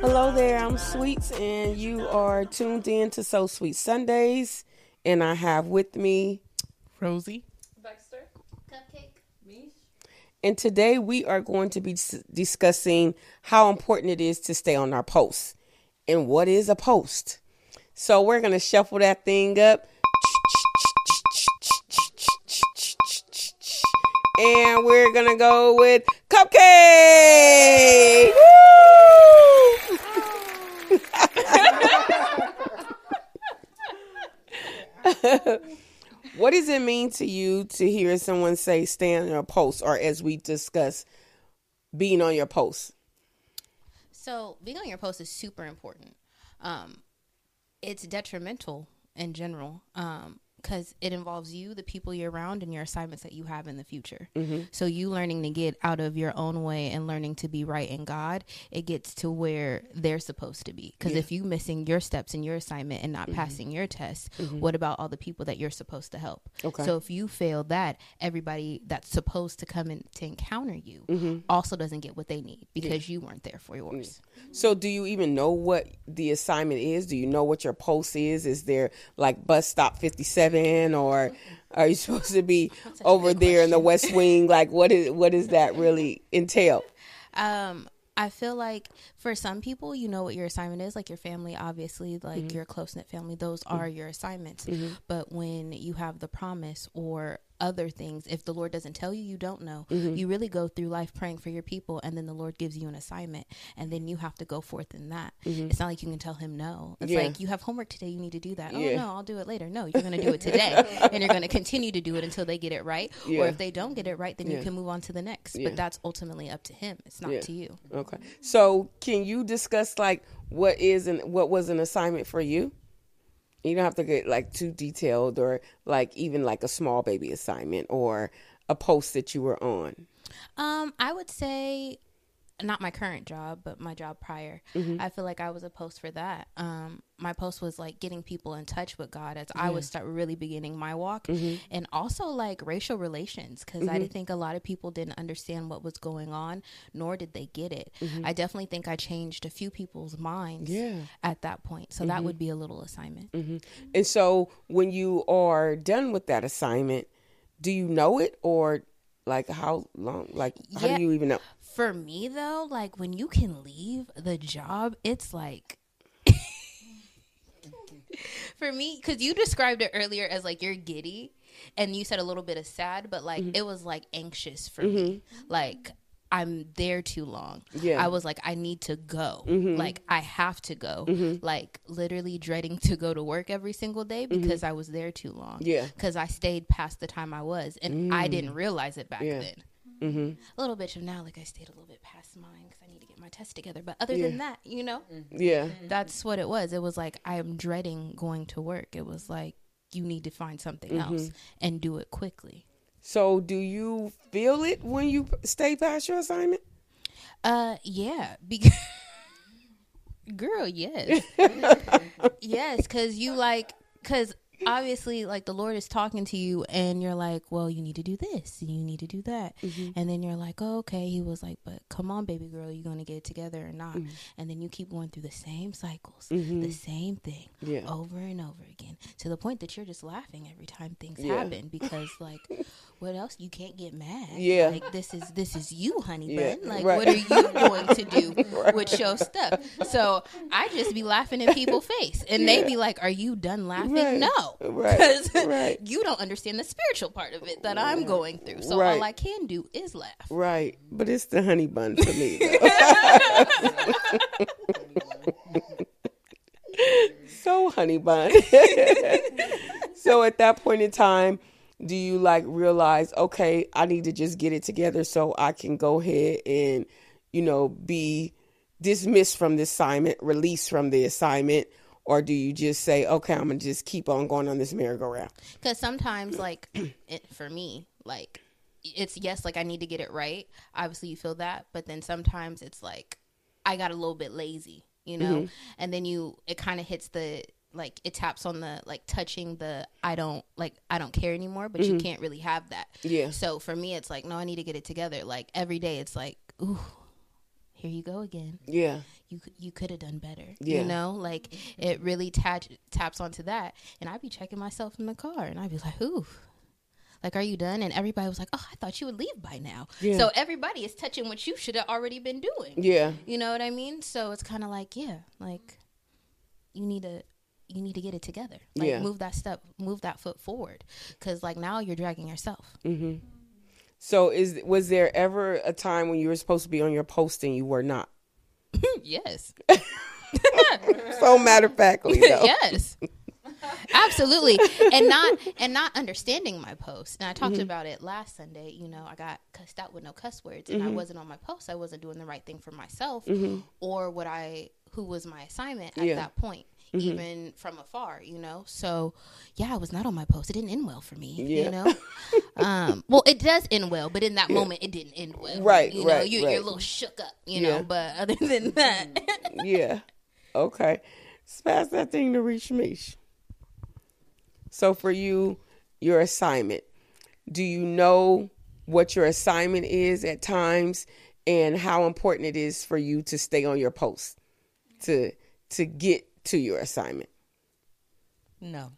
Hello there, I'm Sweets, and you are tuned in to So Sweet Sundays. And I have with me Rosie. Baxter. Cupcake. Mish. And today we are going to be discussing how important it is to stay on our posts and what is a post. So we're going to shuffle that thing up. And we're going to go with Cupcake. Woo! what does it mean to you to hear someone say stay on your post or as we discuss being on your post? So being on your post is super important. Um, it's detrimental in general because it involves you, the people you're around, and your assignments that you have in the future. Mm-hmm. So you learning to get out of your own way and learning to be right in God, it gets to where they're supposed to be. Because if you missing your steps in your assignment and not Mm-hmm. passing your test, what about all the people that you're supposed to help? Okay. So if you fail that, everybody that's supposed to come in to encounter you Mm-hmm. also doesn't get what they need because you weren't there for yours. So, do you even know what the assignment is? Do you know what your post is? Is there like bus stop 57 or are you supposed to be over there in the West Wing? Like, what is what does that really entail? Um, I feel like for some people, you know what your assignment is. Like your family, obviously, like mm-hmm. your close knit family, those mm-hmm. are your assignments. Mm-hmm. But when you have the promise or other things, if the Lord doesn't tell you, you don't know. Mm-hmm. You really go through life praying for your people, and then the Lord gives you an assignment, and then you have to go forth in that. Mm-hmm. It's not like you can tell Him no. It's Yeah. like you have homework today, you need to do that. Oh, yeah. Oh no, I'll do it later. No, you're going to do it today, and you're going to continue to do it until they get it right. Yeah. Or if they don't get it right, then you can move on to the next. But that's ultimately up to Him. It's not to you. Okay. So, can you discuss like what is and what was an assignment for you? You don't have to get like too detailed or like even like a small baby assignment or a post that you were on. Um, I would say not my current job, but my job prior. Mm-hmm. I feel like I was a post for that. Um, my post was like getting people in touch with God as I was start really beginning my walk, Mm-hmm. and also like racial relations because I think a lot of people didn't understand what was going on, nor did they get it. I definitely think I changed a few people's minds Mm-hmm. Yeah. Mm-hmm. at that point. So that would be a little assignment. And so when you are done with that assignment, do you know it or like how long like how Yeah. do you even know? For me though, like when you can leave the job, it's like for me because you described it earlier as like you're giddy and you said a little bit of sad but like Mm-hmm. it was like anxious for me like i'm there too long Yeah. Mm-hmm. i was like i need to go like i have to go like literally dreading to go to work every single day because i was there too long Mm-hmm. Yeah. because i stayed past the time i was and i didn't realize it back Yeah. then Mm-hmm. a little bit of now like i stayed a little bit past mine because i need to get my test together. But other than that you know? Yeah. Mm-hmm. that's what it was. It was like i am dreading going to work. It was like you need to find something mm-hmm. else and do it quickly. So do you feel it when you stay past your assignment? uh yeah because girl yes. Yes because you like because obviously like the lord is talking to you and you're like well you need to do this and you need to do that. Mm-hmm. And then you're like oh, okay he was like but come on baby girl you're gonna get it together or not? Mm-hmm. And then you keep going through the same cycles the mm-hmm. same thing Yeah. over and over again to the point that you're just laughing every time things Yeah. happen because like what else? You can't get mad. Yeah. like this is this is you honey Yeah, bun. Like right. what are you going to do with your stuff? So i just be laughing in people's face and they be like are you done laughing? Right. no Right. because Right. you don't understand the spiritual part of it that i'm going through so Right. all i can do is laugh Right. But it's the honey bun for me. so honey bun. so at that point in time, do you like realize, okay, I need to just get it together so I can go ahead and, you know, be dismissed from the assignment, released from the assignment, or do you just say, okay, I'm gonna just keep on going on this merry-go-round? Because sometimes, like, it, for me, like, it's yes, like I need to get it right. Obviously, you feel that, but then sometimes it's like I got a little bit lazy, you know, Mm-hmm. and then you it kind of hits the like it taps on the like touching the I don't like I don't care anymore, but you can't really have that. Mm-hmm. Yeah. So for me, it's like no, I need to get it together. Like every day, it's like ooh, here you go again Yeah. you you could have done better. Yeah. You know, like it really tap, taps onto that. And I'd be checking myself in the car, and I'd be like, "Ooh." Like, are you done? And everybody was like, "Oh, I thought you would leave by now." Yeah. So everybody is touching what you should have already been doing. Yeah. You know what I mean? So it's kind of like, yeah, like you need to you need to get it together. Like Yeah. move that step, move that foot forward, because like now you're dragging yourself. Mm-hmm. So is was there ever a time when you were supposed to be on your post and you were not? yes, So matter of factly though. yes absolutely and not and not understanding my post and i talked Mm-hmm. about it last sunday you know i got cussed out with no cuss words and Mm-hmm. i wasn't on my post i wasn't doing the right thing for myself or what i who was my assignment at Yeah. Mm-hmm. that point even from afar you know so yeah i was not on my post it didn't end well for me Yeah. you know um well it does end well but in that moment it didn't end well Right, you know right, you, right. you're a little shook up you Yeah. know but other than that yeah. Okay. Let's pass that thing to Reach Mish. So for you, your assignment. Do you know what your assignment is at times and how important it is for you to stay on your post to to get to your assignment? No.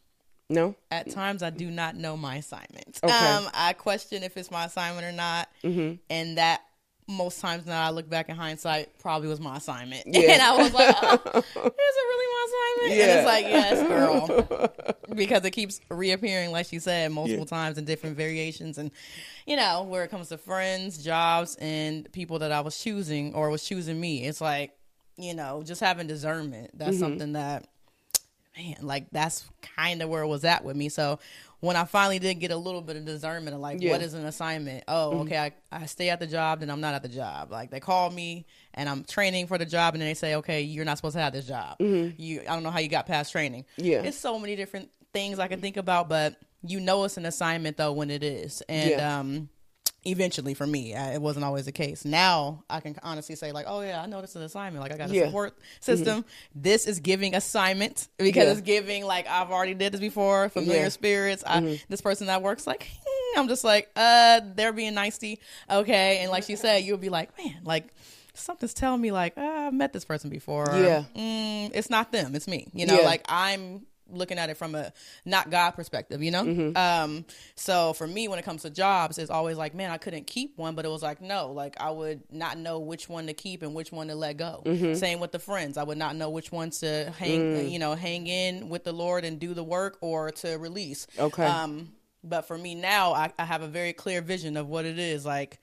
No? At times, I do not know my assignment. Okay. Um, I question if it's my assignment or not, Mm-hmm. and that most times now I look back in hindsight probably was my assignment, Yeah. and I was like, oh, "Is it really my assignment?" Yeah. And it's like, "Yes, girl," because it keeps reappearing, like she said, multiple times in different variations, and you know, where it comes to friends, jobs, and people that I was choosing or was choosing me, it's like, you know, just having discernment. Mm-hmm. That's something that man, like that's kind of where it was at with me. So when I finally did get a little bit of discernment of like, Yeah. what is an assignment? Oh, okay, I, I stay at the job, then I'm not at the job. Like they call me and I'm training for the job, and then they say, okay, you're not supposed to have this job. You, I don't know how you got past training. Yeah. it's so many different things I can think about, but you know it's an assignment though when it is, and Yeah. um. Eventually, for me, I, it wasn't always the case. Now I can honestly say, like, oh yeah, I know this is an assignment. Like I got a Yeah. support system. This is giving assignment because Yeah. it's giving like I've already did this before. Familiar Yeah. spirits. I, this person that works like hmm, I'm just like uh they're being nicey. Okay, and like she said, you'll be like man like. Something's telling me like uh, I've met this person before. Yeah. mm, it's not them, it's me. You know, Yeah. like I'm looking at it from a not God perspective. You know, Mm-hmm. um, so for me, when it comes to jobs, it's always like, man, I couldn't keep one, but it was like, no, like I would not know which one to keep and which one to let go. Mm-hmm. Same with the friends, I would not know which ones to hang, Mm. you know, hang in with the Lord and do the work or to release. Okay. Um, but for me now, I, I have a very clear vision of what it is like.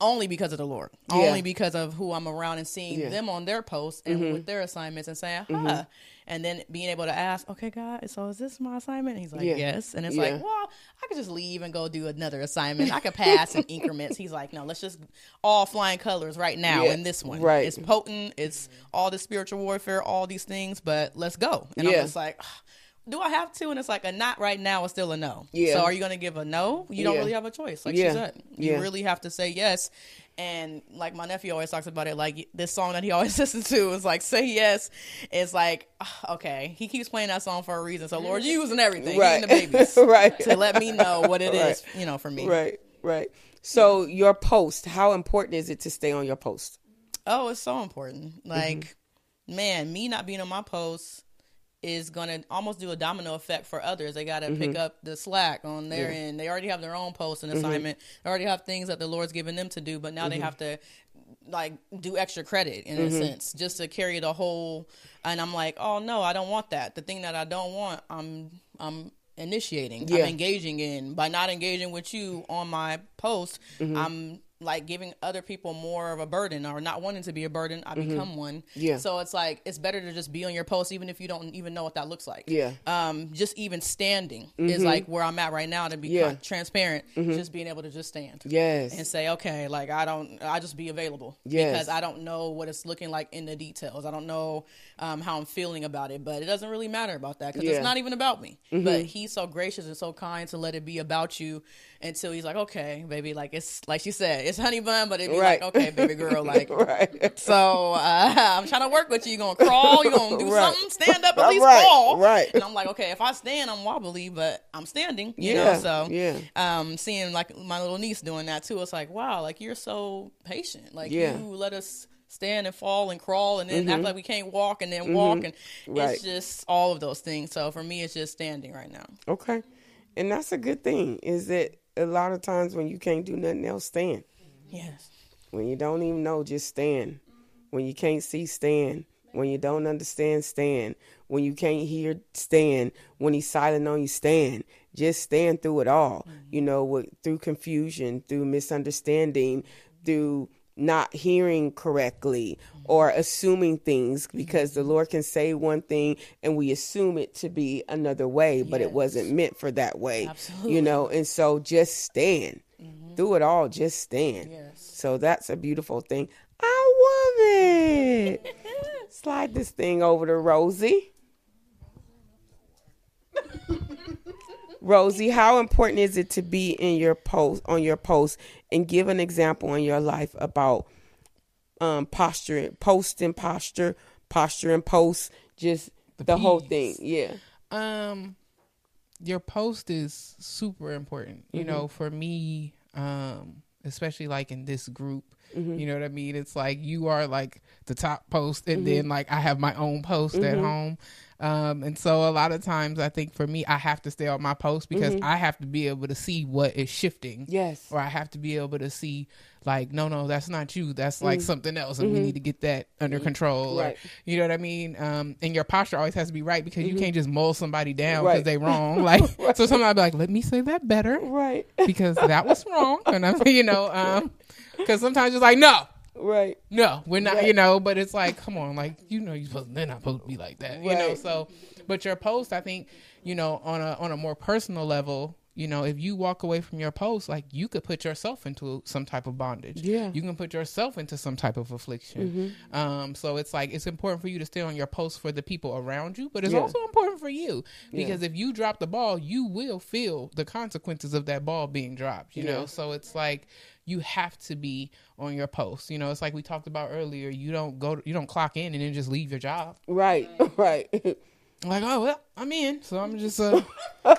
Only because of the Lord, Yeah. only because of who I'm around and seeing Yeah. Mm-hmm. them on their posts and with their assignments and saying, huh. And then being able to ask, okay, God, so is this my assignment? And he's like, Yeah. yes. And it's Yeah. like, well, I could just leave and go do another assignment. I could pass in increments. He's like, no, let's just all flying colors right now Yeah. in this one. Right. It's potent. It's all the spiritual warfare, all these things, but let's go. And. I'm just like, do I have to? And it's like a not right now is still a no. Yeah. So are you going to give a no? You don't Yeah. really have a choice. Like Yeah. she said, you Yeah. really have to say yes. And like my nephew always talks about it, like this song that he always listens to is like "Say Yes." It's like okay, he keeps playing that song for a reason. So Lord, you using everything, Right. even the babies, Right. To let me know what it is, Right. you know, for me. Right, right. So your post, how important is it to stay on your post? Oh, it's so important. Mm-hmm. Like, man, me not being on my post is gonna almost do a domino effect for others. They gotta Mm-hmm. pick up the slack on their end. They already have their own post and assignment. They already have things that the Lord's given them to do, but now they Mm-hmm. have to like do extra credit in a sense just to carry the whole and I'm like, "Oh no, I don't want that. The thing that I don't want, I'm I'm initiating. Yeah. I'm engaging in by not engaging with you on my post. Mm-hmm. I'm like giving other people more of a burden or not wanting to be a burden, I become one. Mm-hmm. Yeah. So it's like it's better to just be on your post even if you don't even know what that looks like. Yeah. Um, just even standing is like where I'm at right now to be Mm-hmm. Yeah. Mm-hmm. transparent. Just being able to just stand. Yes. And say, okay, like I don't, I just be available Yes. because I don't know what it's looking like in the details. I don't know um, how I'm feeling about it, but it doesn't really matter about that because Yeah. Mm-hmm. it's not even about me. But he's so gracious and so kind to let it be about you until he's like, okay, baby, like it's like she said, it's honey bun, but it'd be Right. like, okay, baby girl, like. right. So uh, I'm trying to work with you. You gonna crawl? You gonna do Right. something? Stand up at least Right, crawl. right. And I'm like, okay, if I stand, I'm wobbly, but I'm standing. You Yeah, know. So yeah. Um, seeing like my little niece doing that too, it's like, wow, like you're so patient. Like Yeah. Mm-hmm. you let us stand and fall and crawl and then act like we can't walk and then walk and Right. it's just all of those things. So for me, it's just standing right now. Okay. And that's a good thing is that a lot of times when you can't do nothing else, stand. Yes. When you don't even know, just stand. When you can't see, stand. When you don't understand, stand. When you can't hear, stand. When he's silent on you, stand. Just stand through it all. You know, with, through confusion, through misunderstanding, through not hearing correctly or assuming things because the Lord can say one thing and we assume it to be another way, but it wasn't meant for that way. Absolutely. You know, and so just stand. Mm-hmm. Through it all, just stand. Yes. So that's a beautiful thing. I love it. Slide this thing over to Rosie. Rosie, how important is it to be in your post on your post and give an example in your life about um posture, post and posture, posture and post, just the, whole thing. Yeah. um your post is super important you know for me um especially like in this group Mm-hmm. you know what i mean? It's like you are like the top post and then mm-hmm. like i have my own post at mm-hmm. home. Um and so a lot of times i think for me i have to stay on my post because i have to be able to see what is shifting. Yes. or i have to be able to see like no no that's not you. That's like mm. something else and we need to get that under control or- Right. you know what i mean? Um and your posture always has to be right because you can't just mull somebody down Right. because they wrong. Like so sometimes I'll be like let me say that better Right. because that was wrong. And i'm you know um because sometimes it's like no Right. no we're not Right. you know but it's like come on like you know you're supposed they're not supposed to be like that you know so but your post i think you know on a on a more personal level you know if you walk away from your post like you could put yourself into some type of bondage Yeah. you can put yourself into some type of affliction Mm-hmm. um so it's like it's important for you to stay on your post for the people around you but it's Yeah. also important for you because if you drop the ball you will feel the consequences of that ball being dropped you know so it's like you have to be on your post you know it's like we talked about earlier you don't go you don't clock in and then just leave your job Right. Right. like oh well i'm in so i'm just uh go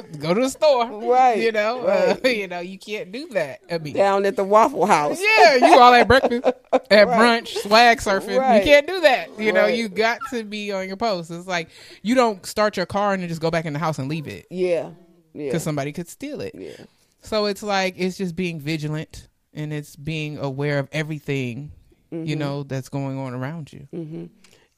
to go to the store Right, you know right. uh, you know you can't do that i mean Down at the Waffle House. yeah, you all at breakfast, at brunch, swag surfing. Right. You can't do that. You know, you got to be on your post. It's like you don't start your car and then just go back in the house and leave it Yeah. Yeah. because somebody could steal it. Yeah. So it's like it's just being vigilant and it's being aware of everything Mm-hmm. you know that's going on around you.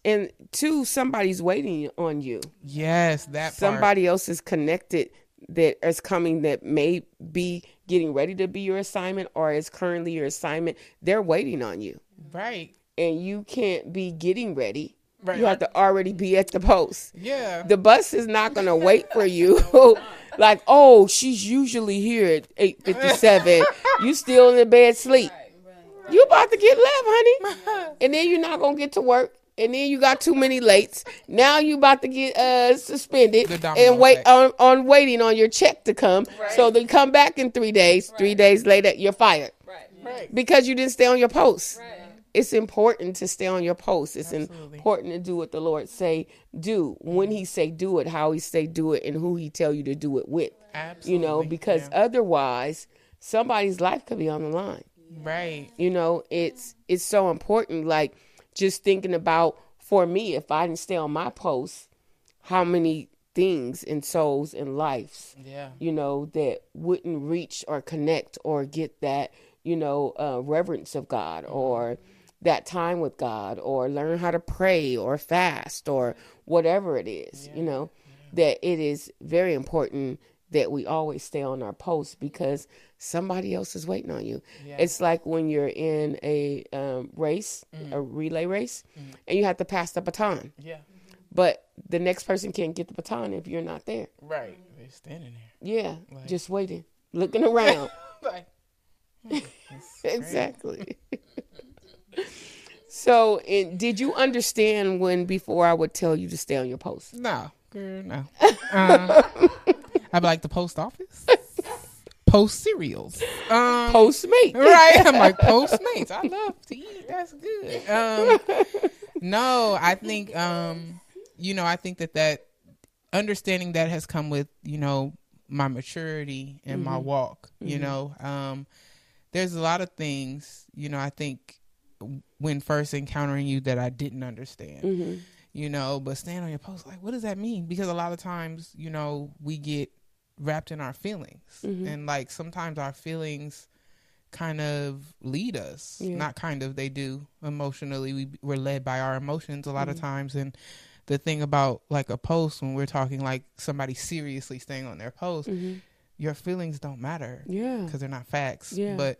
And two, somebody's waiting on you. Yes, that part. Somebody else is connected that is coming that may be getting ready to be your assignment or is currently your assignment. They're waiting on you. right? And you can't be getting ready. Right. You have to already be at the post. Yeah, The bus is not going to wait for you. like, oh, she's usually here at 8:57. you still in the bed sleep. You about to get left, honey. And then you're not going to get to work. And then you got too many lates. Now you about to get uh suspended and wait effect. on, on waiting on your check to come. So they come back in three days. Three days later, you're fired right. because you didn't stay on your post. It's important to stay on your post. It's Absolutely. important to do what the Lord say do. When He say do it, how He say do it, and who He tell you to do it with. Absolutely. You know, because Yeah. otherwise, somebody's life could be on the line. right. You know, it's it's so important. Like just thinking about for me, if I didn't stay on my post, how many things and souls and lives Yeah. you know, that wouldn't reach or connect or get that, you know, uh, reverence of God or that time with God or learn how to pray or fast or whatever it is, you know, that it is very important that we always stay on our post because somebody else is waiting on you. Yeah. It's like when you're in a um, race, Mm-hmm. a relay race, and you have to pass the baton, Yeah. but the next person can't get the baton if you're not there. Right. They're standing there. Yeah, Like- just waiting, looking around. Like, hmm, exactly. so, and did you understand when before I would tell you to stay on your post? No, girl, no. Uh, I'd be like the post office. Post cereals. Um, Postmate. right. I'm like Postmates. I love to eat. That's good. Um, no, I think um, you know, I think that that understanding that has come with you know my maturity and my walk. You know, um, there's a lot of things. You know, I think when first encountering you that I didn't understand. Mm-hmm. You know, but stand on your post, like, what does that mean? Because a lot of times, you know, we get wrapped in our feelings, mm-hmm. and like sometimes our feelings kind of lead us. Yeah. Not kind of, they do emotionally. We we're led by our emotions a lot of mm-hmm. times, and the thing about like a post when we're talking like somebody seriously staying on their post, your feelings don't matter Yeah. because they're not facts. Yeah. But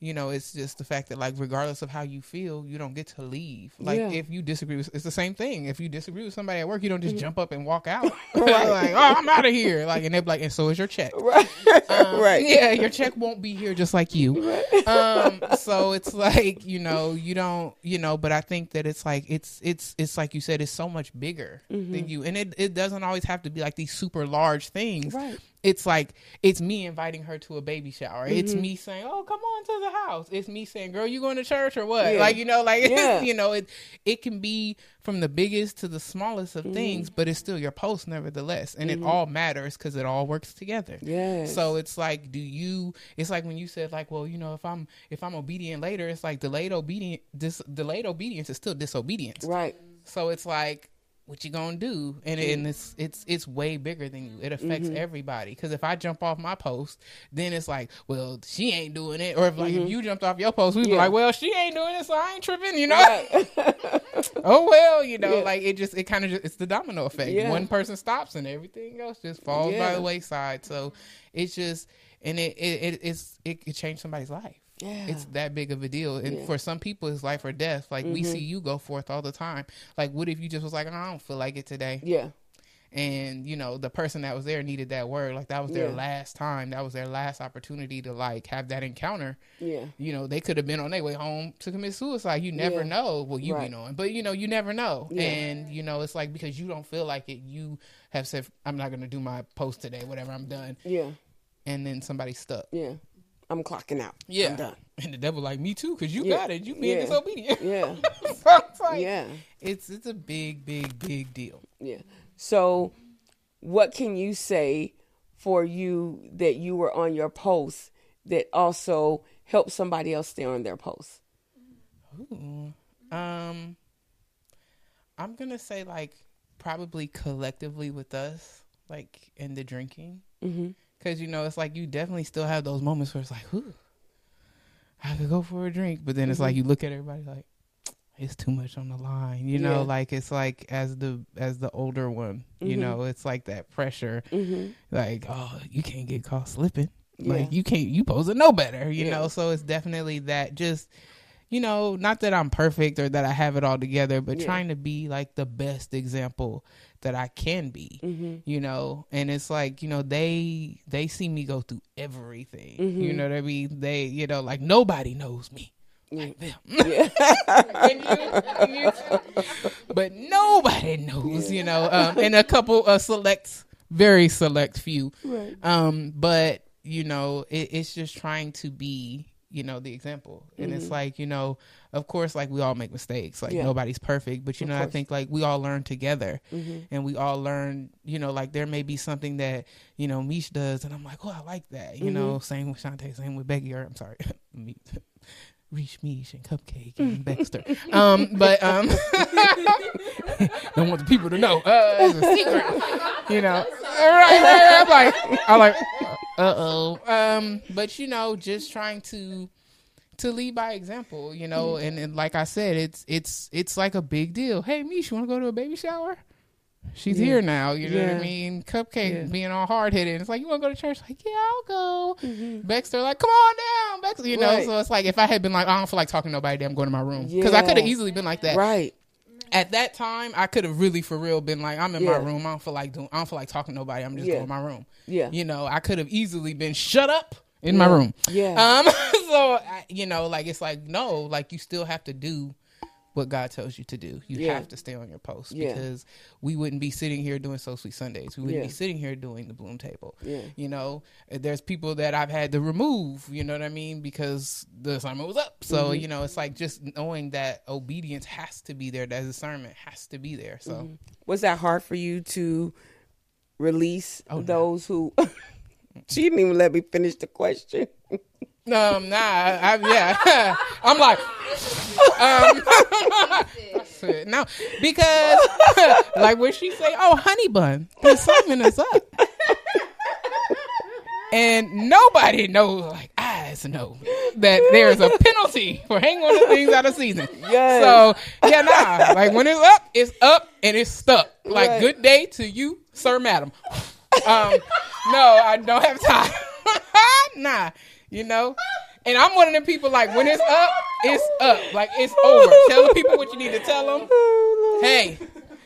you know, it's just the fact that like regardless of how you feel, you don't get to leave. Like Yeah. if you disagree with it's the same thing. If you disagree with somebody at work, you don't just jump up and walk out. Mm-hmm. Right. like, oh I'm out of here. Like and they're like, and so is your check. Right. right. Yeah, your check won't be here just like you. Um, so it's like, you know, you don't, you know, but I think that it's like it's it's it's like you said, it's so much bigger than you. And it, it doesn't always have to be like these super large things. Right. It's like it's me inviting her to a baby shower. It's Mm-hmm. me saying, "Oh, come on to the house." It's me saying, "Girl, you going to church or what?" Yeah. Like you know, like Yeah. you know, it it can be from the biggest to the smallest Mm-hmm. of things, but it's still your post nevertheless, and it all matters because it all works together. Yeah. So it's like, do you? It's like when you said like, well, you know, if I'm if I'm obedient later, it's like delayed obedient. Dis, delayed obedience is still disobedience. Right. So it's like, what you gonna do? And, and it's it's it's way bigger than you. It affects Mm-hmm. everybody. Because if I jump off my post, then it's like, well, she ain't doing it. Or if like if you jumped off your post, we be Mm-hmm. Yeah. like, well, she ain't doing it, so I ain't tripping. You know? Right. oh well, you know, Yeah. like it just it kind of just it's the domino effect. Yeah. One person stops and everything else just falls by the wayside. So it's just and it it, it it's it could change somebody's life. Yeah. It's that big of a deal. And Yeah. Mm-hmm. for some people it's life or death. Like we see you go forth all the time. Like what if you just was like, I don't feel like it today yeah. and you know the person that was there needed that word like that was their Yeah. last time that was their last opportunity to like have that encounter Yeah. you know they could have been on their way home to commit suicide you never know what you Right. be knowing but you know you never know and you know it's like because you don't feel like it you have said i'm not going to do my post today whatever i'm done Yeah. and then somebody's stuck Yeah. I'm clocking out. yeah I'm done. and the devil like me too because you Yeah. got it you being Yeah. disobedient Yeah. so it's like Yeah. it's it's a big big big deal Yeah. So, what can you say for you that you were on your post that also helped somebody else stay on their post? Ooh. Um, I'm gonna say like probably collectively with us, like in the drinking, Mhm. Because you know it's like you definitely still have those moments where it's like, "Ooh, I could go for a drink," but then it's like you look at everybody like it's too much on the line, you know. Yeah. Like it's like as the as the older one, you Mhm. know, it's like that pressure, Mm-hmm. like oh, you can't get caught slipping. Yeah. Like you can't, you supposed to know better, you Yeah. know. So it's definitely that. Just you know, not that I'm perfect or that I have it all together, but trying to be like the best example that I can be. Mm-hmm. You know, and it's like you know they they see me go through everything. Mm-hmm. You know what I mean? They you know like nobody knows me like them. Yeah. And you- and you- but nobody knows, you know, um, and a couple of select, very select few. Right. Um, but you know, it, it's just trying to be, you know, the example, and it's like, you know, of course, like we all make mistakes, like Mm-hmm. Yeah. nobody's perfect, but you Of know, I course. Mm-hmm. think like we all learn together, and we all learn, you know, like there may be something that you know Mish does, and I'm like, oh, I like that, you know, Mm-hmm. same with Shantae, same with Becky, or I'm sorry, me. Reach Mish and Cupcake and Baxter. Um, but um, don't want the people to know. Uh, it's a secret, you know. Right, right, right. I'm like, I'm like, uh oh. Um, but you know, just trying to to lead by example, you know. And, and like I said, it's it's it's like a big deal. Hey, Mish, you want to go to a baby shower? She's here now. You know what I mean? Cupcake Yeah. being all hard headed. It's like, you want to go to church? Like, yeah, I'll go. Baxter, like, come on down. Baxter, you know? Mm-hmm. Right. So it's like, if I had been like, I don't feel like talking to nobody, I'm going to my room. Because I could have easily been like that. Right. At that time, I could have really for real been like, I'm in Yeah. my room. I don't feel like doing, I don't feel like talking to nobody. I'm just Yeah. going to my room. Yeah. You know, I could have easily been shut up in my room. Yeah. Um, so I, you know, like it's like no, like you still have to do what God tells you to do. You Yeah. have to stay on your post Yeah. because we wouldn't be sitting here doing So Sweet Sundays. We wouldn't Yeah. be sitting here doing the Bloom Table. You know, there's people that I've had to remove. You know what I mean? Because the assignment was up. So Mm-hmm. you know, it's like just knowing that obedience has to be there. That discernment has to be there. So. Mm-hmm. Was that hard for you to release Oh, no. those who? she didn't even let me finish the question. Um, nah, I, I, yeah, I'm like, um, no, because like when she say, "Oh, honey bun," the assignment is up, and nobody knows, like eyes know that there's a penalty for hanging on to things out of season. Yes. So yeah, nah, like when it's up, it's up and it's stuck. Like Right. good day to you, sir, madam. Um, no, I don't have time. nah, you know. And I'm one of them people like when it's up, it's up. Like it's over. Tell the people what you need to tell them. Hey,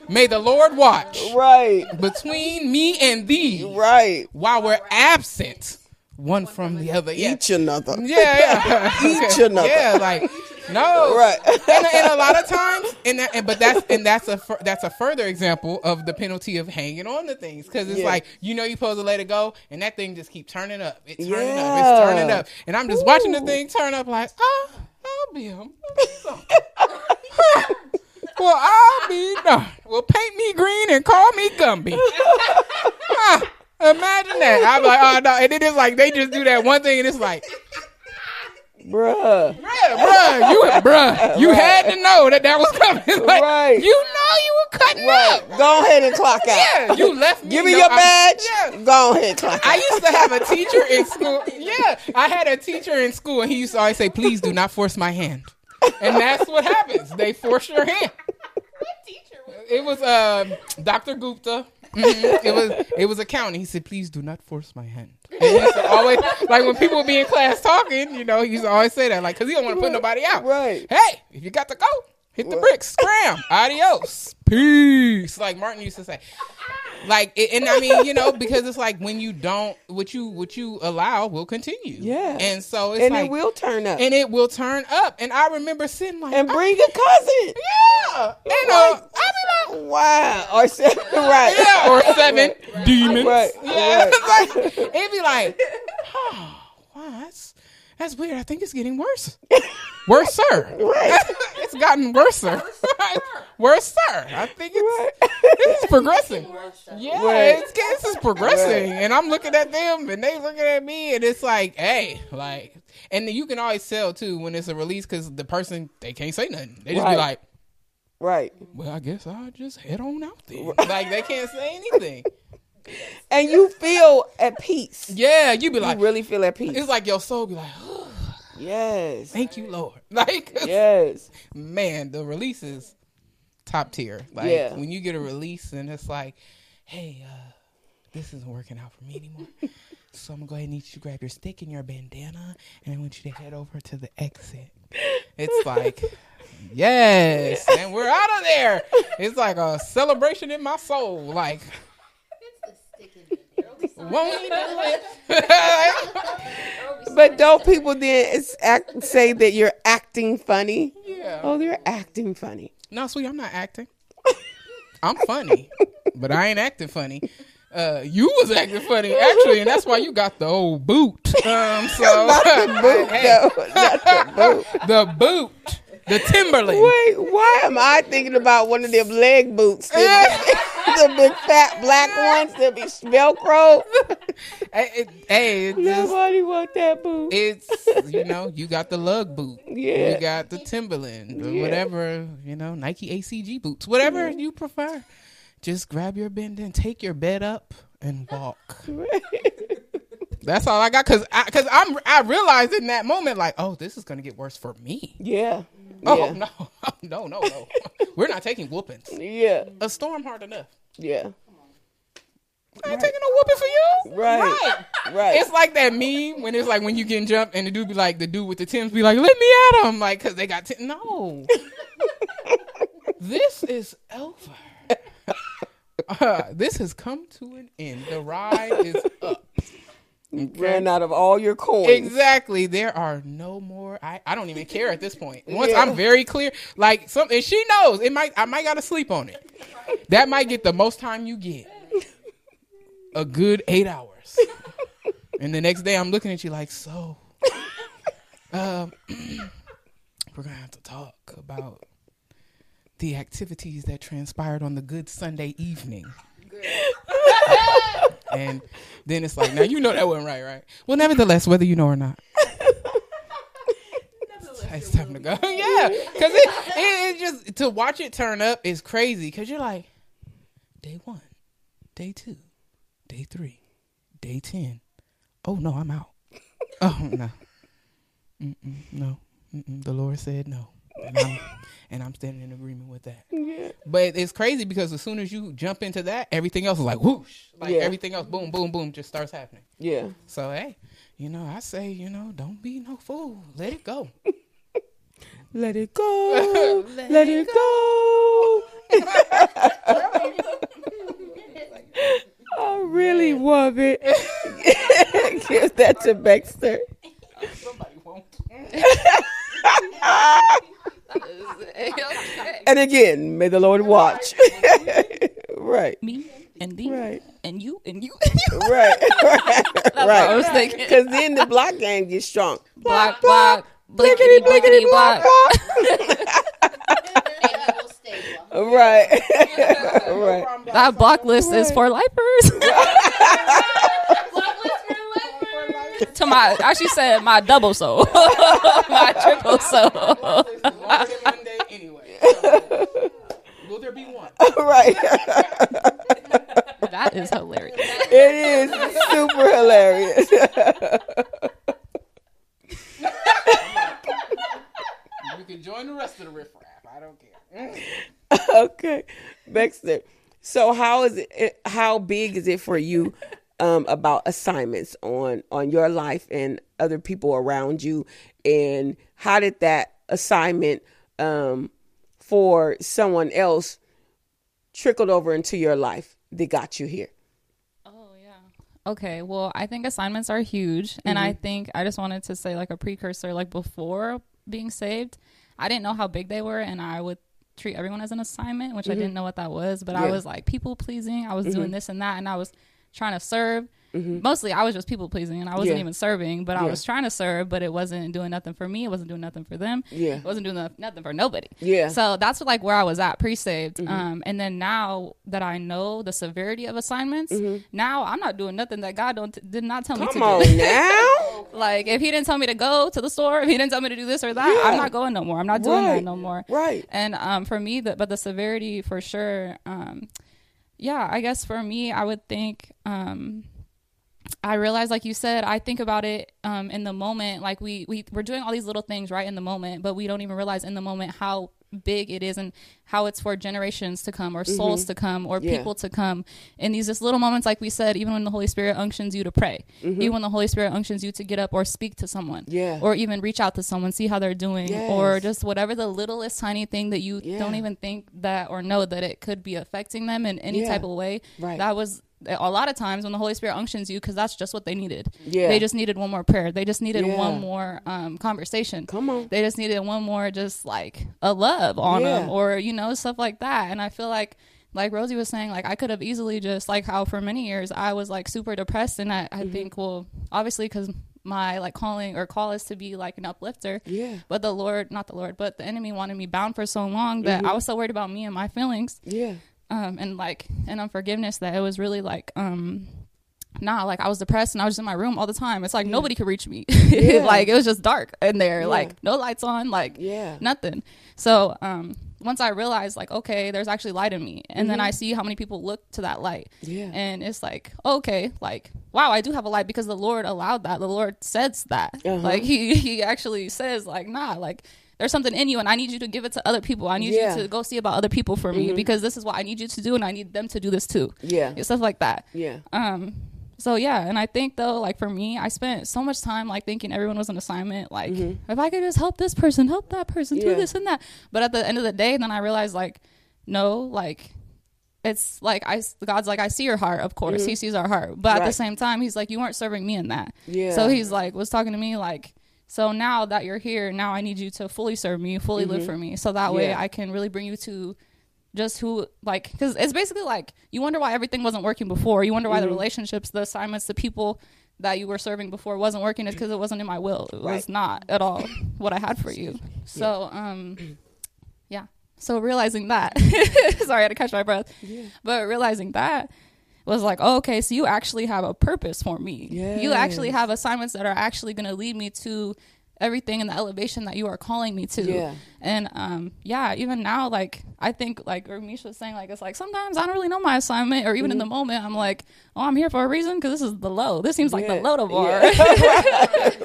may the Lord watch Right. between me and thee Right. while we're absent, one from the other. Yeah, Each another. yeah, yeah. Each another. Yeah, like no, Right. and, and a lot of times, and, that, and but that's and that's a that's a further example of the penalty of hanging on to things because it's Yeah. like you know you're supposed to let it go, and that thing just keep turning up, it's turning up, it's turning up, and I'm just watching the thing turn up like, oh, I'll be him. well, I'll be no. Well, paint me green and call me Gumby. Huh, ah, Imagine that. I'm like, oh no, and it is like they just do that one thing, and it's like. Bruh. Bruh, bruh, you, bruh, you Right. had to know that that was coming. Like, Right. You know you were cutting Right. up. Go ahead and clock out. Yeah, you left me. Give me no- your I- badge. yeah. Go ahead and clock I out. used to have a teacher in school. Yeah, I had a teacher in school, and he used to always say, "Please do not force my hand." And that's what happens. They force your hand. What teacher was that? It was uh, Dr. Gupta. Mhm. It was it was accounting. He said, "Please do not force my hand." And he used to always like when people would be in class talking, you know, he used to always say that, like, because he don't want to put nobody out. Right. Hey, if you got to go, hit the bricks, scram, adios, peace. Like Martin used to say. Like, and I mean, you know, because it's like when you don't, what you what you allow will continue. Yeah. and so it's And like, it will turn up. and it will turn up. And I remember sitting like, and bring a cousin. yeah, uh, I be like, Wow. Or seven. Right. yeah, or seven demons. Right. Yeah, right. like it'd be like, oh, wow, that's that's weird. I think it's getting worse. Worse, sir. Right. it's gotten worse, sir. worse, sir. I think it's Right. this is progressing. Yeah, Right. it's this is progressing, and I'm looking at them, and they looking at me, and it's like, hey, like, and you can always tell too when it's a release because the person they can't say nothing. They just be like, Right. well, I guess I'll just head on out there. like they can't say anything. And you feel at peace. Yeah, you be like, you really feel at peace. it's like your soul be like, oh, yes. thank you, Lord. Like, Yes. man, the release is top tier. Like Yeah. when you get a release and it's like, hey, uh, this isn't working out for me anymore. so I'm gonna go ahead and need you to grab your stick and your bandana, and I want you to head over to the exit. It's like, yes, and we're out of there. It's like a celebration in my soul. Like, won't he do it? But don't people then act, say that you're acting funny? yeah. Oh, you're acting funny. No, sweet, I'm not acting. I'm funny, but I ain't acting funny. Uh, you was acting funny actually, and that's why you got the old boot. Um, so Not the boot, Hey, though. Not the boot. the boot, the Timberland. Wait, why am I thinking about one of them leg boots? The, the big fat black ones that be Velcro. Hey, it- hey, it's, just- Nobody want that boot. it's you know you got the lug boot, Yeah. you got the Timberland, or Yeah. whatever you know Nike ACG boots, whatever you prefer. Just grab your bend and take your bed up and walk. That's all I got because because I'm I realized in that moment like oh this is gonna get worse for me. yeah. Oh no no no no we're not taking whoopings. Yeah. A storm hard enough. Yeah. I ain't taking no whooping for you. Right. Right. It's like that meme when it's like when you getting jumped and the dude be like the dude with the Tims be like, "Let me at him," like because they got Tim. No, this is over. Uh, this has come to an end. The ride is up. Ran out of all your coins. Exactly. There are no more. I, I don't even care at this point. Once Yeah. I'm very clear, like some, and she knows it might. I might gotta sleep on it. That might get the most time you get. A good eight hours. And the next day, I'm looking at you like, so, um, we're gonna have to talk about the activities that transpired on the good Sunday evening. and then it's like, now you know that wasn't right, right? Well, nevertheless, whether you know or not. It's time to go. yeah, because it, it, it just to watch it turn up is crazy. Because you're like, day one, day two, day three, day ten. Oh no, I'm out. Oh no, Mm-mm, no. Mm-mm. The Lord said no, and I'm, and I'm standing in agreement with that. Yeah. But it's crazy because as soon as you jump into that, everything else is like whoosh, like Yeah. everything else, boom, boom, boom, just starts happening. Yeah. So hey, you know, I say, you know, don't be no fool. Let it go. Let it go. Let, it go. I really love it. Give that to Baxter. Somebody won't. And again, may the Lord watch. right. Me and thee Right. and you and you. Right. Right. I was thinking. Because then the block game gets strong. block, block, blickety, blickety, block. block. Right. right. That block list is for lifers. to my, I actually said my double soul, my triple soul. It's longer than one day anyway. So, will there be one? Right. That is hilarious. It is super hilarious. You can join the rest of the riffraff. I don't care. okay, Baxter. So how is it? How big is it for you um, about assignments on on your life and other people around you? And how did that assignment um, for someone else trickled over into your life that got you here? Oh yeah. Okay, well, I think assignments are huge, and I think I just wanted to say like a precursor, like before being saved, I didn't know how big they were, and I would treat everyone as an assignment, which I didn't know what that was. But I was like people pleasing. I was doing this and that, and I was trying to serve. Mostly, I was just people pleasing, and I wasn't Yeah. even serving. But I was trying to serve, but it wasn't doing nothing for me. It wasn't doing nothing for them. Yeah. It wasn't doing nothing for nobody. Yeah. So that's like where I was at pre-saved. Um, and then now that I know the severity of assignments, now I'm not doing nothing that God don't did not tell me Come to on do. now. like if He didn't tell me to go to the store, if He didn't tell me to do this or that, Yeah. I'm not going no more. I'm not doing Right. that no more. Right. And um, for me, the, but the severity for sure. Um, yeah, I guess for me, I would think. Um, I realize, like you said, I think about it um, in the moment. Like we we we're doing all these little things right in the moment, but we don't even realize in the moment how big it is and how it's for generations to come or souls to come or Mm-hmm. Yeah. people to come in these just little moments like we said even when the holy spirit unctions you to pray even when the holy spirit unctions you to get up or speak to someone Mm-hmm. Yeah. or even reach out to someone see how they're doing or just whatever the littlest tiny thing that you Yeah. don't even think that or know that it could be affecting them in any type of way Right. that was a lot of times when the Holy Spirit unctions you, because that's just what they needed. Yeah. They just needed one more prayer. They just needed Yeah. one more um, conversation. Come on. They just needed one more, just like a love on Yeah. them, or you know stuff like that. And I feel like, like Rosie was saying, like I could have easily just like how for many years I was like super depressed, and I, I Mm-hmm. think well, obviously because my like calling or call is to be like an uplifter. Yeah. But the Lord, not the Lord, but the enemy wanted me bound for so long that Mm-hmm. I was so worried about me and my feelings Yeah. Um and like and unforgiveness that it was really like um nah like i was depressed and i was just in my room all the time. It's like nobody could reach me. Like it was just dark in there like no lights on like Yeah. nothing. So um once i realized like okay there's actually light in me and then i see how many people look to that light. Yeah. and it's like okay like wow i do have a light because the lord allowed that. The lord says that. Uh-huh. like he he actually says like nah like there's something in you and I need you to give it to other people. I need Yeah. Mm-hmm. you to go see about other people for me because this is what I need you to do and I need them to do this too. Yeah. Stuff like that. Yeah. Um so yeah, and I think though, like for me, I spent so much time like thinking everyone was an assignment. Like if I could just help this person, help that person, Mm-hmm. Yeah. do this and that. But at the end of the day, then I realized like, no, like it's like I God's like I see your heart, of course He sees our heart, but at Mm-hmm. The same time, He's like you weren't serving me in that. Yeah. So He's like was talking to me like. So now that you're here, now I need you to fully serve me, fully live for me, so that way Mm-hmm. I can really bring you to just who like because it's basically like you wonder why everything wasn't working before. You wonder why the Mm-hmm. relationships the assignments the people that you were serving before wasn't working. Is because it wasn't in my will. It was not at all what i had for you. So um yeah. So realizing that sorry i had to catch my breath. But realizing that was like oh, okay so you actually have a purpose for me. You actually have assignments that are actually going to lead me to everything in the elevation that you are calling me to Yeah. and um yeah even now like i think like or misha was saying like it's like sometimes i don't really know my assignment or even in the moment i'm like oh i'm here for a reason because this is the low this seems like the low to bar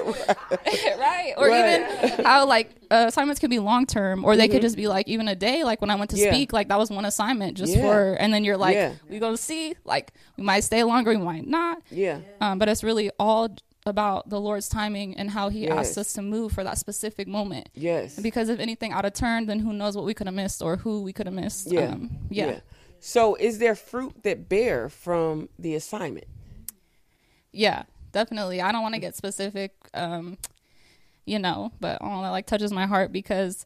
right or Right. even how like uh, assignments could be long term or they could just be like even a day like when i went to Yeah. speak like that was one assignment just Yeah. for and then you're like Yeah. we gonna see like we might stay longer we might not Yeah. um, but it's really all about the lord's timing and how he Yes. asked us to move for that specific moment Yes. because if anything out of turn, then who knows what we could have missed or who we could have missed. Yeah. Um, yeah. yeah. So, is there fruit that bear from the assignment? Yeah, definitely. I don't want to get specific, um, you know, but all that like touches my heart because,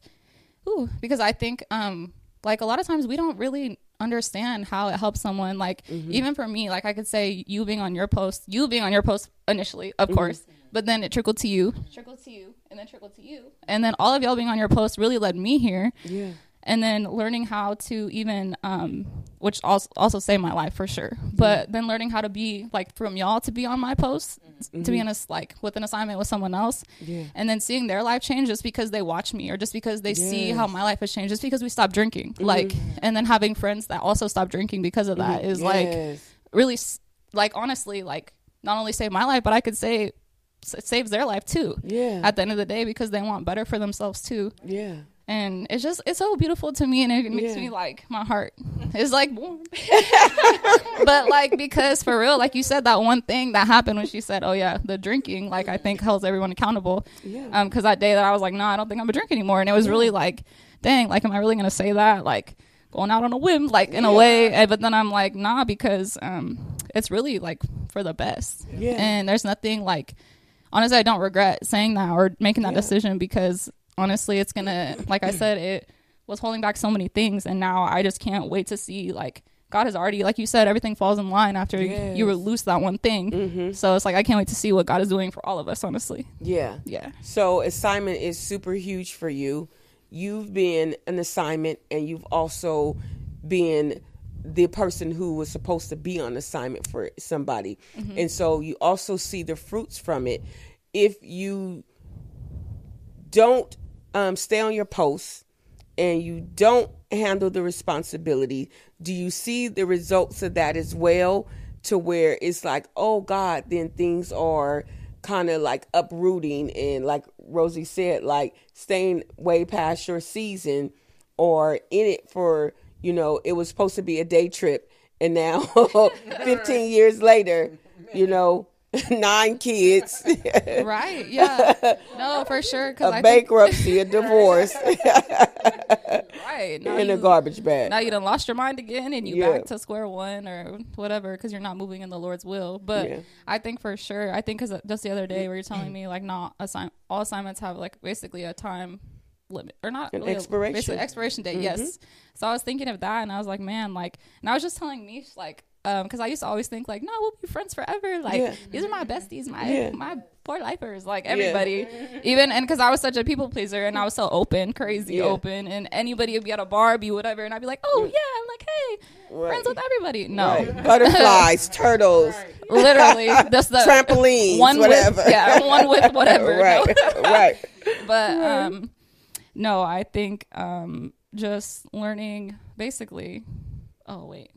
ooh, because I think, um, like a lot of times we don't really understand how it helps someone. Like mm-hmm. even for me, like I could say you being on your post, you being on your post initially, of mm-hmm. course, but then it trickled to you, trickled to you, and then trickled to you, and then all of y'all being on your post really led me here. Yeah. And then learning how to even um which also also saved my life for sure. Mm-hmm. But then learning how to be like from y'all to be on my post mm-hmm. to be in a s- like with an assignment with someone else. Yeah. and then seeing their life change just because they watch me or just because they see how my life has changed just because we stopped drinking mm-hmm. like and then having friends that also stopped drinking because of that is like Yes. really like honestly like not only saved my life but i could say it saves their life too. Yeah. at the end of the day because they want better for themselves too. Yeah. And it's just it's so beautiful to me and it makes Yeah. me like my heart is like warm but like because for real like you said that one thing that happened when she said oh yeah the drinking like i think holds everyone accountable Yeah. um because that day that i was like no i don't think i'm gonna drink anymore and it was really like dang like am i really gonna say that like going out on a whim like in a way and, but then i'm like nah because um it's really like for the best Yeah. and there's nothing like honestly i don't regret saying that or making that Yeah. decision because honestly it's gonna like i said it was holding back so many things and now i just can't wait to see like god has already like you said everything falls in line after you Yes. Mm-hmm. release that one thing so it's like i can't wait to see what god is doing for all of us honestly Yeah. yeah So assignment is super huge for you. You've been an assignment and you've also been the person who was supposed to be on assignment for somebody. And so you also see the fruits from it. If you don't um, stay on your post and you don't handle the responsibility, do you see the results of that as well? To where it's like, oh God, then things are kind of like uprooting and like Rosie said, like staying way past your season or in it for, you know, it was supposed to be a day trip and now 15 years later, you know, nine kids, right yeah no for sure a i think bankruptcy, a divorce, right now in a garbage bag. now you done lost your mind again and you Yeah. back to square one or whatever because you're not moving in the lord's will but Yeah. i think for sure i think because uh, just the other day where you're telling me like not assign all assignments have like basically a time limit or not An really expiration. basically expiration date mm-hmm. yes so i was thinking of that and i was like man like and i was just telling me like um because i used to always think like no we'll be friends forever like Yeah. these are my besties my Yeah. my poor lifers like everybody even and because i was such a people pleaser and i was so open crazy Yeah. open and anybody would be at a bar be whatever and i'd be like oh yeah i'm like hey Right. friends with everybody no Right. Butterflies, turtles, literally that's the trampolines, one whatever. with yeah one with whatever right, No. right. but um no i think um just learning basically oh wait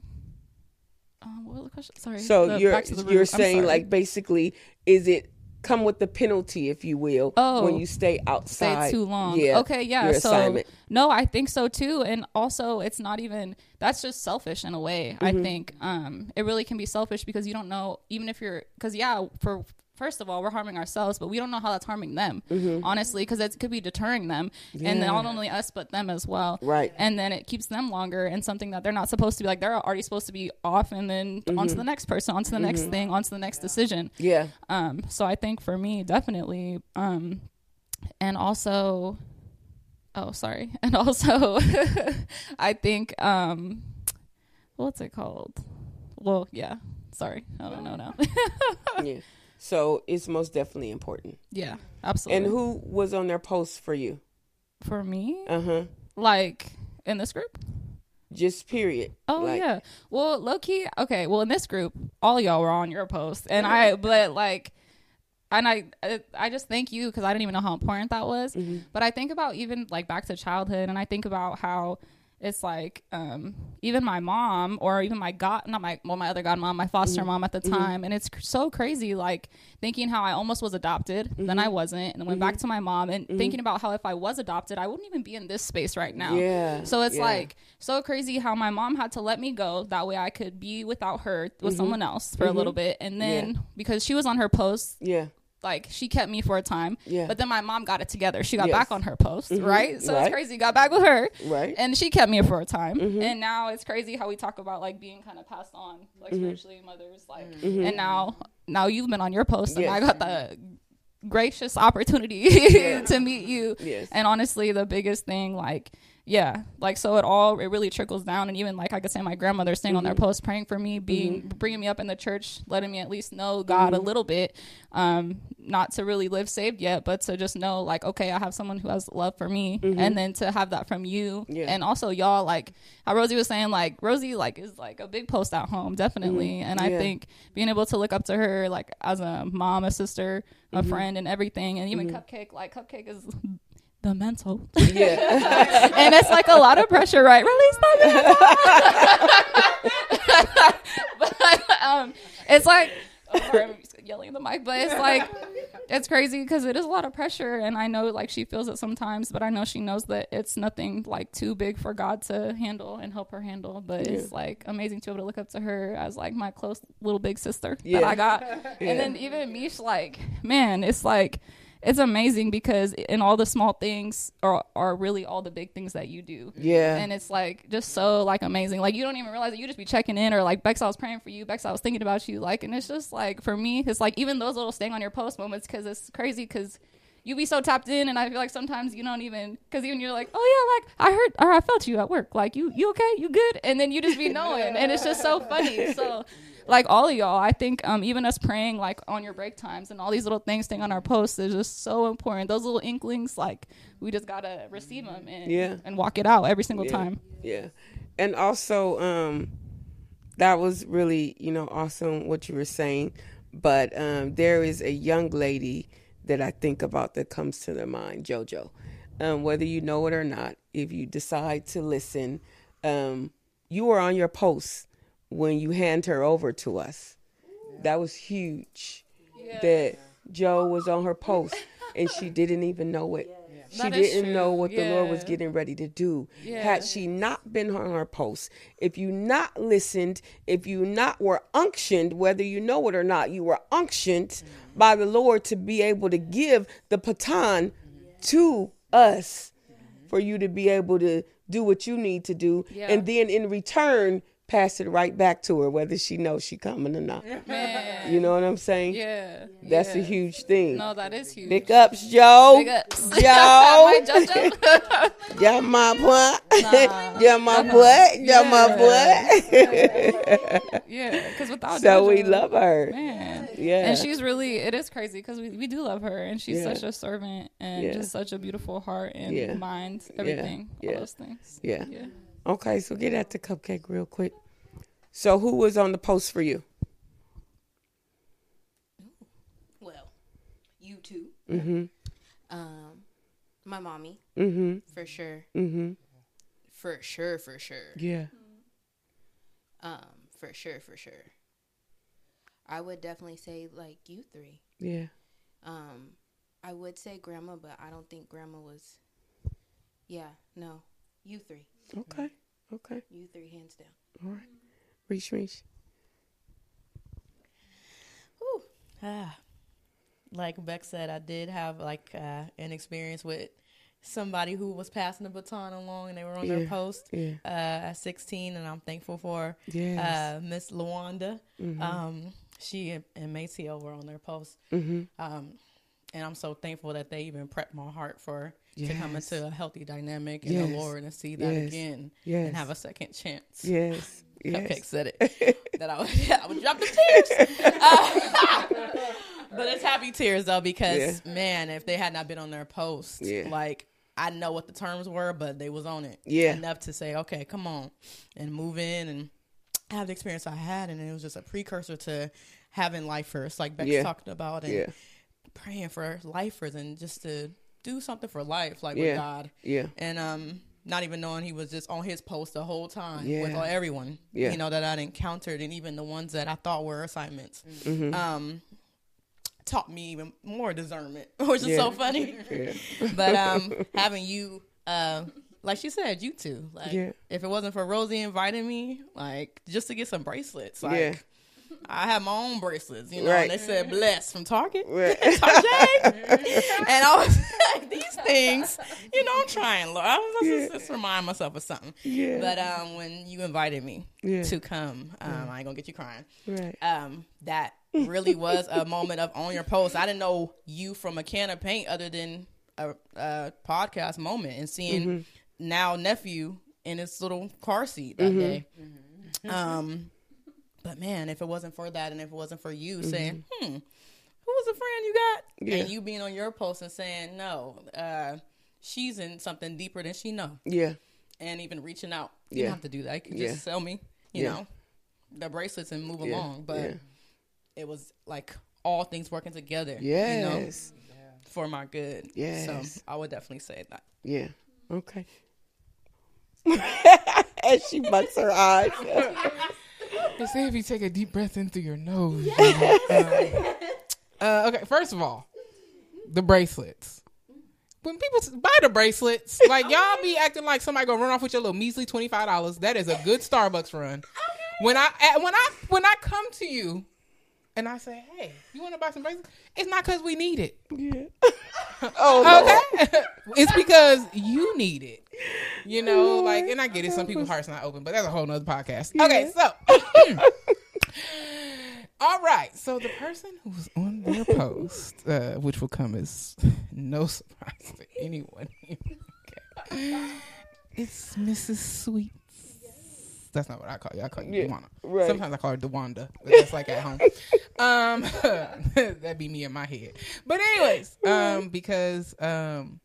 um, what was the question sorry So The- you're back to the root. you're saying like basically, is it come with the penalty, if you will, Oh. when you stay outside. stay too long. Yeah, okay, yeah. So assignment. no, I think so too. And also it's not even that's just selfish in a way. Mm-hmm. I think um it really can be selfish because you don't know even if you're cuz yeah, for first of all, we're harming ourselves, but we don't know how that's harming them. Honestly, cuz it could be deterring them and Mm-hmm. Not only us but them as well. Right. And then it keeps them longer and something that they're not supposed to be like they're already supposed to be off and then Mm-hmm. onto the next person, onto the next thing, onto the next decision. Yeah, Um, so I think for me, definitely. Um, and also, oh, sorry. And also, I think, um, what's it called? Well, yeah. Sorry. I don't know now. yeah. So it's most definitely important. yeah, absolutely. And who was on their post for you? for me, Uh huh. like in this group? Just period. Oh Like, yeah. Well, low key. Okay. Well, in this group, all y'all were on your post, and I, but like, and I, I- I just thank you because I didn't even know how important that was. Mm-hmm. But I think about even like back to childhood, and I think about how it's like um even my mom or even my god not my well my other godmom my foster Mm-hmm. mom at the time and it's cr- so crazy like thinking how i almost was adopted then Mm-hmm. i wasn't and then went back to my mom and thinking about how if i was adopted i wouldn't even be in this space right now Yeah, so it's yeah. like so crazy how my mom had to let me go that way I could be without her Mm-hmm. with someone else for a little bit, and then because she was on her post, Yeah. Like she kept me for a time. Yeah. But then my mom got it together. She got Yes. Mm-hmm. back on her post, right? So Right. it's crazy. Got back with her, Right. Mm-hmm. and she kept me for a time. And now it's crazy how we talk about like being kind of passed on, like spiritually mothers, like. And now, now you've been on your post, and I got the gracious opportunity to meet you. Yes. And honestly, the biggest thing, like, yeah, like so it all it really trickles down, and even like I could say my grandmother staying on their Mm-hmm. post, praying for me, being bringing me up in the church, letting me at least know God Mm-hmm. a little bit, um, not to really live saved yet, but to just know like okay, I have someone who has love for me, and then to have that from you, Mm-hmm. Yeah. and also y'all like how Rosie was saying, like Rosie like is like a big post at home, definitely, and I Mm-hmm. Yeah. think being able to look up to her like as a mom, a sister, a Mm-hmm. friend, and everything, and even Cupcake, like Cupcake is the mental Yeah. and it's like a lot of pressure, right? Release that. but um, it's like oh, sorry, I'm yelling in the mic, but it's like it's crazy because it is a lot of pressure, and I know like she feels it sometimes, but I know she knows that it's nothing like too big for God to handle and help her handle. But it's like amazing to be able to look up to her as like my close little big sister Yeah. that I got, and then even Mish, like man, it's like it's amazing because in all the small things are are really all the big things that you do. Yeah. And it's like just so like amazing. Like you don't even realize that you just be checking in or like Bex, I was praying for you. Bex, I was thinking about you. Like, and it's just like for me, it's like even those little staying on your post moments because it's crazy because you be so tapped in, and I feel like sometimes you don't even because even you're like, oh yeah, like I heard or I felt you at work. Like you, you okay? You good? And then you just be knowing, and it's just so funny. So. Like all of y'all, I think um, even us praying like on your break times and all these little things staying on our posts is just so important. Those little inklings, like we just gotta receive them and Yeah. and walk it out every single yeah. time. Yeah. And also, um, that was really, you know, awesome what you were saying. But um, there is a young lady that I think about that comes to the mind, JoJo. Um, whether you know it or not, if you decide to listen, um, you are on your post when you hand her over to us. That was huge. That Joe was on her post and she didn't even know it. She That didn't know what the Lord was getting ready to do. Yeah. Had she not been on her post, if you not listened, if you not were unctioned, whether you know it or not, you were unctioned by the Lord to be able to give the baton to us for you to be able to do what you need to do, Yeah. and then in return pass it right back to her, whether she knows she coming or not. Man. You know what I'm saying? Yeah. That's a huge thing. No, that is huge. Big ups, Joe. Big ups. Joe. My Yeah, my boy. Nah. yeah, my boy. Yeah, my boy. yeah, because without so we love her. man. Yeah. And she's really, it is crazy because we, we do love her and she's Yeah. such a servant and Yeah. just such a beautiful heart and Yeah. mind, everything, Yeah. all those things. Yeah. Yeah. Okay, so get at the cupcake real quick. So who was on the post for you? Well, you too. Mm-hmm. Um, my mommy Mm-hmm. for sure, Mm-hmm. for sure, for sure. Yeah. Um, for sure, for sure. I would definitely say like you three. Yeah. Um, I would say grandma, but I don't think grandma was. Yeah, no, you three, Okay. Okay. you three, hands down. All right. Reach, reach. Ooh. Ah, like Beck said, I did have like uh, an experience with somebody who was passing the baton along, and they were on their post Yeah. uh, at 16, and I'm thankful for Yes. uh, Miss Lawanda. Mhm. Um, she and, and Macy were on their post, mm-hmm. um, and I'm so thankful that they even prepped my heart for to come into a healthy dynamic in Yes. the Lord and see that Yes. again Yes. and have a second chance. Yes. Cupcake Yes. said it that I would, I would drop the tears. Uh, but it's happy tears though because man, if they had not been on their post, Yeah. like I know what the terms were, but they was on it Yeah. enough to say, okay, come on, and move in and have the experience I had, and it was just a precursor to having life first, like Beck's Yeah. talking about, and Yeah. Praying for lifers and just to do something for life, like Yeah. with God Yeah. and um not even knowing he was just on his post the whole time with Yeah. all, everyone Yeah. you know that I'd encountered and even the ones that I thought were assignments Mm-hmm. um taught me even more discernment which is Yeah. so funny Yeah. but um having you uh like she said you two like Yeah. if it wasn't for Rosie inviting me like just to get some bracelets like Yeah. I have my own bracelets, you know, Right. and they said blessed from Target. Right. Target. and I was like, these things, you know, I'm trying, Lord. I was Yeah. just, just remind myself of something. Yeah. But um, when you invited me Yeah. to come, um, I ain't gonna get you crying. Right. Um, that really was a moment of on your post. I didn't know you from a can of paint other than a, a podcast moment and seeing Mm-hmm. now nephew in his little car seat that Mm-hmm. day. Um, but man, if it wasn't for that, and if it wasn't for you saying, "Hmm, who was the friend you got?" Mm-hmm. Yeah. and you being on your post and saying, "No, uh, she's in something deeper than she know," Yeah. and even reaching out, you Yeah. don't have to do that. You can Yeah. just sell me, you know, the bracelets and move along. But it was like all things working together, Yes. you know, for my good. Yes. so I would definitely say that. Yeah. Okay. As she bucks her eyes. They say if you take a deep breath in through your nose. know, uh, okay, first of all, the bracelets. When people buy the bracelets, like y'all be acting like somebody gonna run off with your little measly twenty five dollars. That is a good Starbucks run. When I when I when I come to you and I say, "Hey, you want to buy some bracelets?" It's not because we need it. Yeah. Oh, Okay, it's because you need it. You know, like, and I get it. Some people's hearts not open, but that's a whole nother podcast. Okay, so. All right, so the person who's on their post, uh, which will come as no surprise to anyone, okay. it's Mrs. Sweets. That's not what I call you. I call you Yeah, right. Sometimes I call her Dewanda, that's like at home. Um, that'd be me in my head. But anyways, um, because um,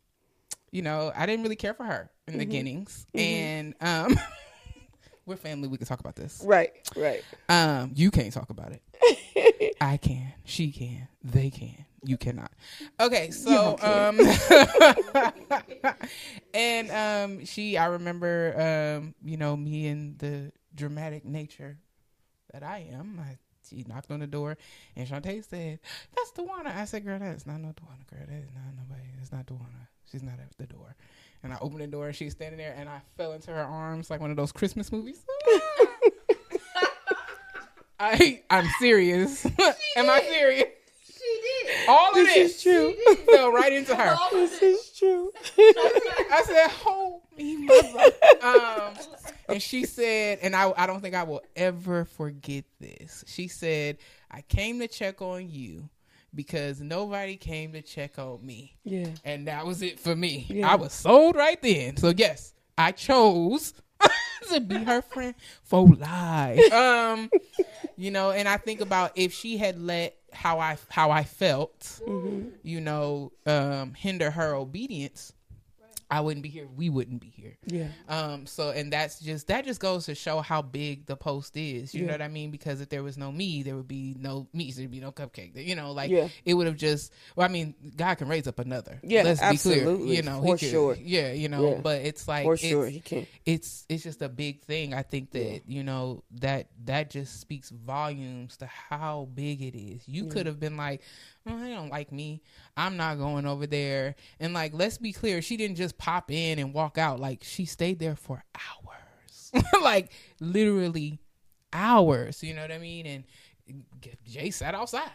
you know, I didn't really care for her in Mm-hmm. the beginnings, and um, we're family. We can talk about this. Right. Right. Um, you can't talk about it. I can. She can. They can. You cannot. Okay, so um, and um, she. I remember um, you know, me and the dramatic nature that I am. I, she knocked on the door, and Shantae said, "That's Dewana." I said, "Girl, that's not no Dewana. Girl, that is not nobody. It's not Dewana. She's not at the door." And I opened the door, and she's standing there, and I fell into her arms like one of those Christmas movies. I I'm serious. Am I serious? She did. All of This this is true. fell right into her. All this is true. I said, "Hold me, mother." Um, and she said, and I I don't think I will ever forget this. She said, "I came to check on you." Because nobody came to check on me. Yeah. And that was it for me. Yeah. I was sold right then. So yes, I chose to be her friend for life. Um, you know, and I think about if she had let how I how I felt, you know, um, hinder her obedience. I wouldn't be here. We wouldn't be here. Yeah. Um. So, and that's just that just goes to show how big the post is. You Yeah. know what I mean? Because if there was no me, there would be no me. There'd be no cupcake. You know, like Yeah. it would have just. Well, I mean, God can raise up another. Yeah, Let's be clear. absolutely, You know, for could- sure. Yeah. You know, Yeah. but it's like For it's, sure, he can. it's it's just a big thing. I think that you know that that just speaks volumes to how big it is. You could have been like, Mm, "They don't like me. I'm not going over there." And like, let's be clear, she didn't just pop in and walk out. Like, she stayed there for hours, like literally hours. You know what I mean? And Jay sat outside.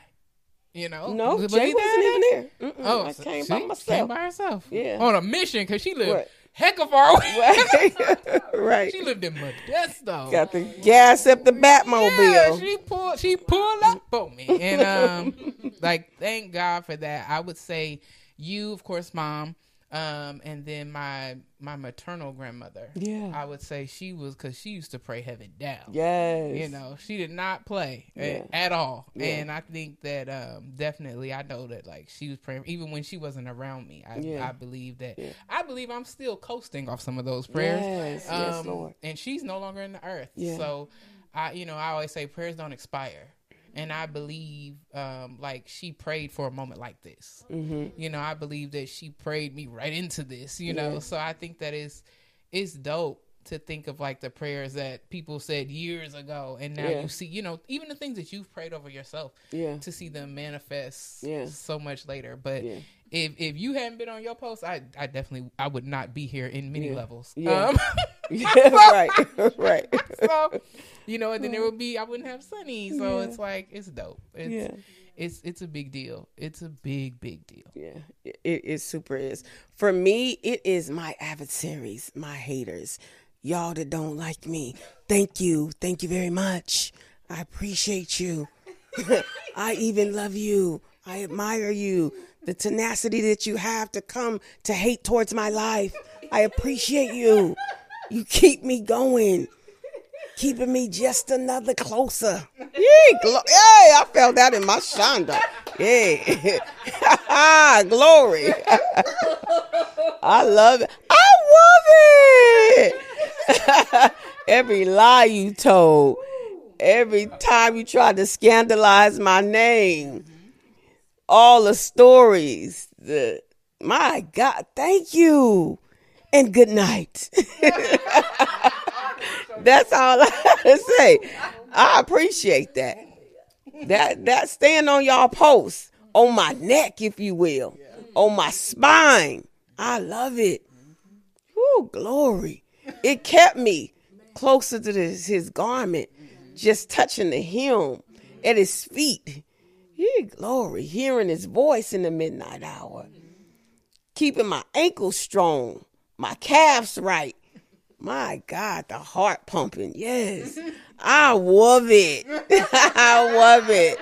You know, No, But Jay wasn't even there. Mm-mm, Oh, I so came by Came myself. by herself. Yeah. on a mission because she lived Right. Heck of far away. right. right. She lived in Modesto. Got the gas up the Batmobile. Yeah, she pulled she pulled up on me. And um like thank God for that. I would say you, of course, mom, um, and then my my maternal grandmother. Yeah. I would say she was because she used to pray heaven down. yes. You know, she did not play Yeah. at all. Yeah. And I think that um, definitely, I know that like she was praying, even when she wasn't around me. I, Yeah. I believe that. I believe I'm still coasting off some of those prayers. Yes, yes, Um, Lord. And she's no longer in the earth. So, I, you know, I always say prayers don't expire. And I believe, um, like she prayed for a moment like this. Mm-hmm. You know, I believe that she prayed me right into this. You know, Yeah. so I think that is, it's dope to think of like the prayers that people said years ago, and now Yeah. you see, you know, even the things that you've prayed over yourself, Yeah. to see them manifest Yeah. so much later. But Yeah. If if you hadn't been on your post, I I definitely I would not be here in many Yeah. levels. Yeah. Um, Yeah, right. right. so you know, and then there would be I wouldn't have Sunny. So Yeah. it's like it's dope. It's, Yeah. it's it's a big deal. It's a big big deal. Yeah, it, it super is. For me, it is my adversaries, my haters, y'all that don't like me. Thank you, thank you very much. I appreciate you. I even love you. I admire you. The tenacity that you have to come to hate towards my life. I appreciate you. You keep me going. Keeping me just another closer. Yay, glo- I felt that in my shanda. Yay. Glory. I love it. I love it. Every lie you told, every time you tried to scandalize my name, all the stories. The my God, thank you, and good night. That's all I to say. I appreciate that. That that stand on y'all posts on my neck, if you will, on my spine. I love it. Whoo, glory. It kept me closer to this, his garment, just touching the hem at his feet. Yeah, glory. Hearing his voice in the midnight hour. Keeping my ankles strong, my calves right. My God, the heart pumping. Yes. I love it. I love it.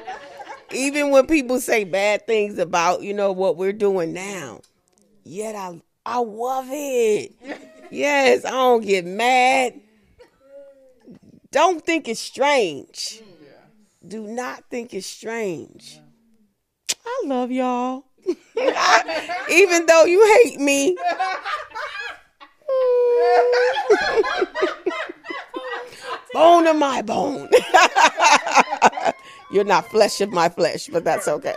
Even when people say bad things about, you know, what we're doing now. Yet I I love it. Yes, I don't get mad. Don't think it's strange. Do not think it's strange. I love y'all. Even though you hate me. bone of my bone. You're not flesh of my flesh, but that's okay.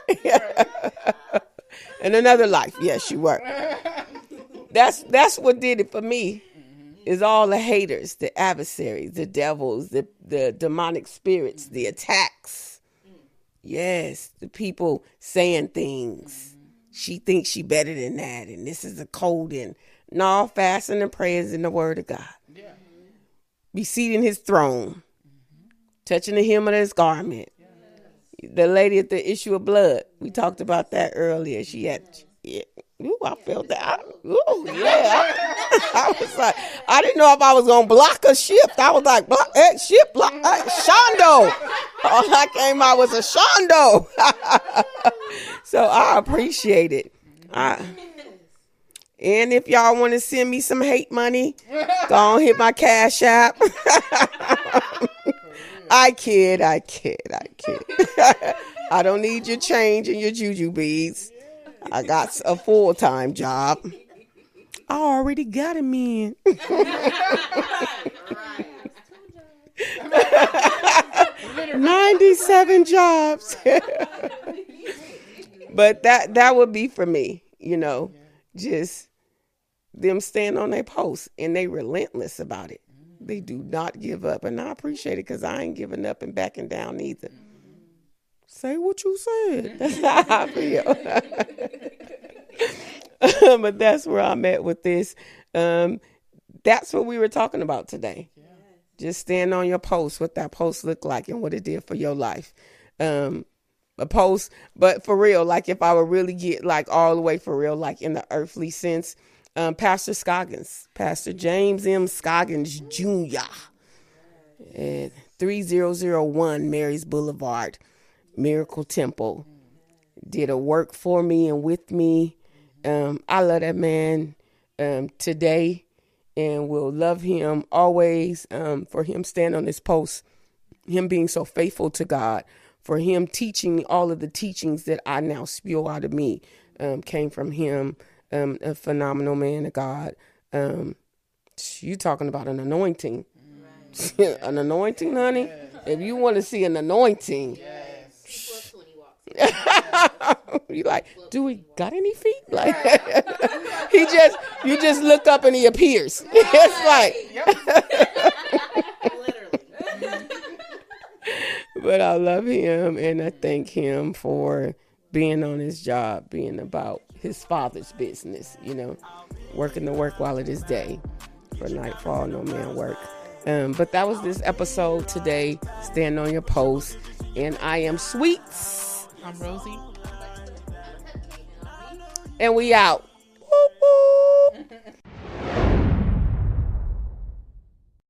In another life, yes, you were. That's that's what did it for me. Is all the haters, the adversaries, the devils, the the demonic spirits, the attacks. Yes, the people saying things. She thinks she better than that, and this is a cold And no, fasting and prayers in the Word of God. Be seated His throne, touching the hem of His garment. The lady at the issue of blood, we talked about that earlier. She had, yeah, ooh, I felt that. I, ooh, yeah. I, was like, I didn't know if I was gonna block a shift. I was like, block, eh, shift, block, eh, Shondo. All I came out was a Shondo. so I appreciate it. I, and if y'all want to send me some hate money, go on hit my cash app. I kid, I kid, I kid. I don't need your change and your juju beads. I got a full time job. I already got him in. Ninety-seven jobs. but that that would be for me, you know, just them staying on their post and they relentless about it. They do not give up, and I appreciate it because I ain't giving up and backing down either. Say what you said. That's how I feel. but that's where I'm at with this. Um, that's what we were talking about today. Just stand on your post, what that post looked like and what it did for your life. Um, a post, but for real, like if I would really get like all the way for real, like in the earthly sense, um, Pastor Scoggins, Pastor James M. Scoggins Jr. at 3001 Marys Boulevard, Miracle Temple, did a work for me and with me. Um, I love that man um, today and will love him always um, for him standing on his post, him being so faithful to God, for him teaching all of the teachings that I now spew out of me um, came from him, um, a phenomenal man of God. Um, you talking about an anointing, an anointing, honey. If you want to see an anointing. you like, do we got any feet? Like he just you just look up and he appears. it's like But I love him and I thank him for being on his job, being about his father's business, you know, working the work while it is day. For nightfall, no man work. Um, but that was this episode today. Stand on your post. And I am Sweets. I'm Rosie. And we out.